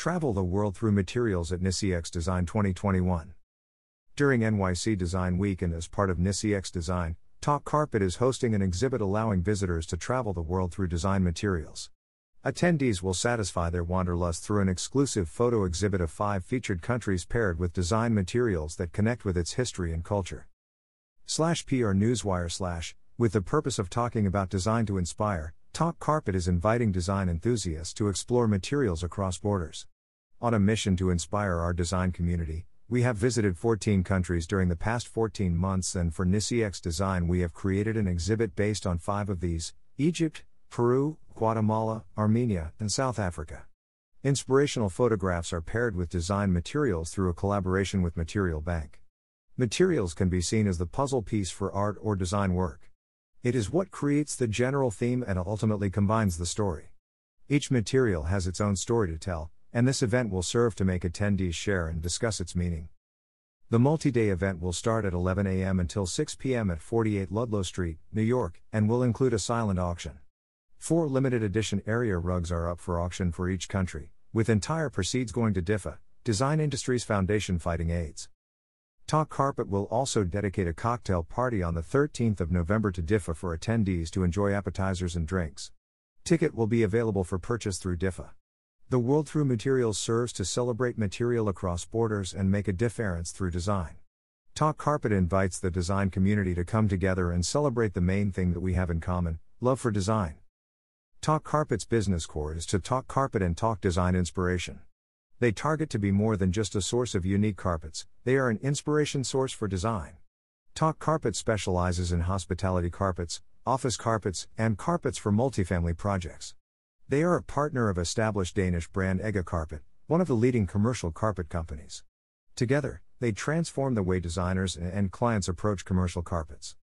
Travel the world through materials at NYCxDesign 2021. During NYC Design Week and as part of NYCxDesign, Talk Carpet is hosting an exhibit allowing visitors to travel the world through design materials. Attendees will satisfy their wanderlust through an exclusive photo exhibit of five featured countries paired with design materials that connect with its history and culture. Slash PR Newswire slash, with the purpose of talking about design to inspire, Talk Carpet is inviting design enthusiasts to explore materials across borders. On a mission to inspire our design community, we have visited 14 countries during the past 14 months, and for NYCxDesign, we have created an exhibit based on five of these Egypt, Peru, Guatemala, Armenia, and South Africa. Inspirational photographs are paired with design materials through a collaboration with Material Bank. Materials can be seen as the puzzle piece for art or design work. It is what creates the general theme and ultimately combines the story. Each material has its own story to tell, and this event will serve to make attendees share and discuss its meaning. The multi day event will start at 11 a.m. until 6 p.m. at 48 Ludlow Street, New York, and will include a silent auction. Four limited edition area rugs are up for auction for each country, with entire proceeds going to DIFFA, Design Industries Foundation Fighting AIDS. Talk Carpet will also dedicate a cocktail party on the 13th of November to DIFFA for attendees to enjoy appetizers and drinks. Ticket will be available for purchase through DIFFA. The World Through Materials serves to celebrate material across borders and make a difference through design. Talk Carpet invites the design community to come together and celebrate the main thing that we have in common love for design. Talk Carpet's business core is to talk carpet and talk design inspiration. They target to be more than just a source of unique carpets, they are an inspiration source for design. Talk Carpet specializes in hospitality carpets, office carpets, and carpets for multifamily projects. They are a partner of established Danish brand Ege Carpet, one of the leading commercial carpet companies. Together, they transform the way designers and clients approach commercial carpets.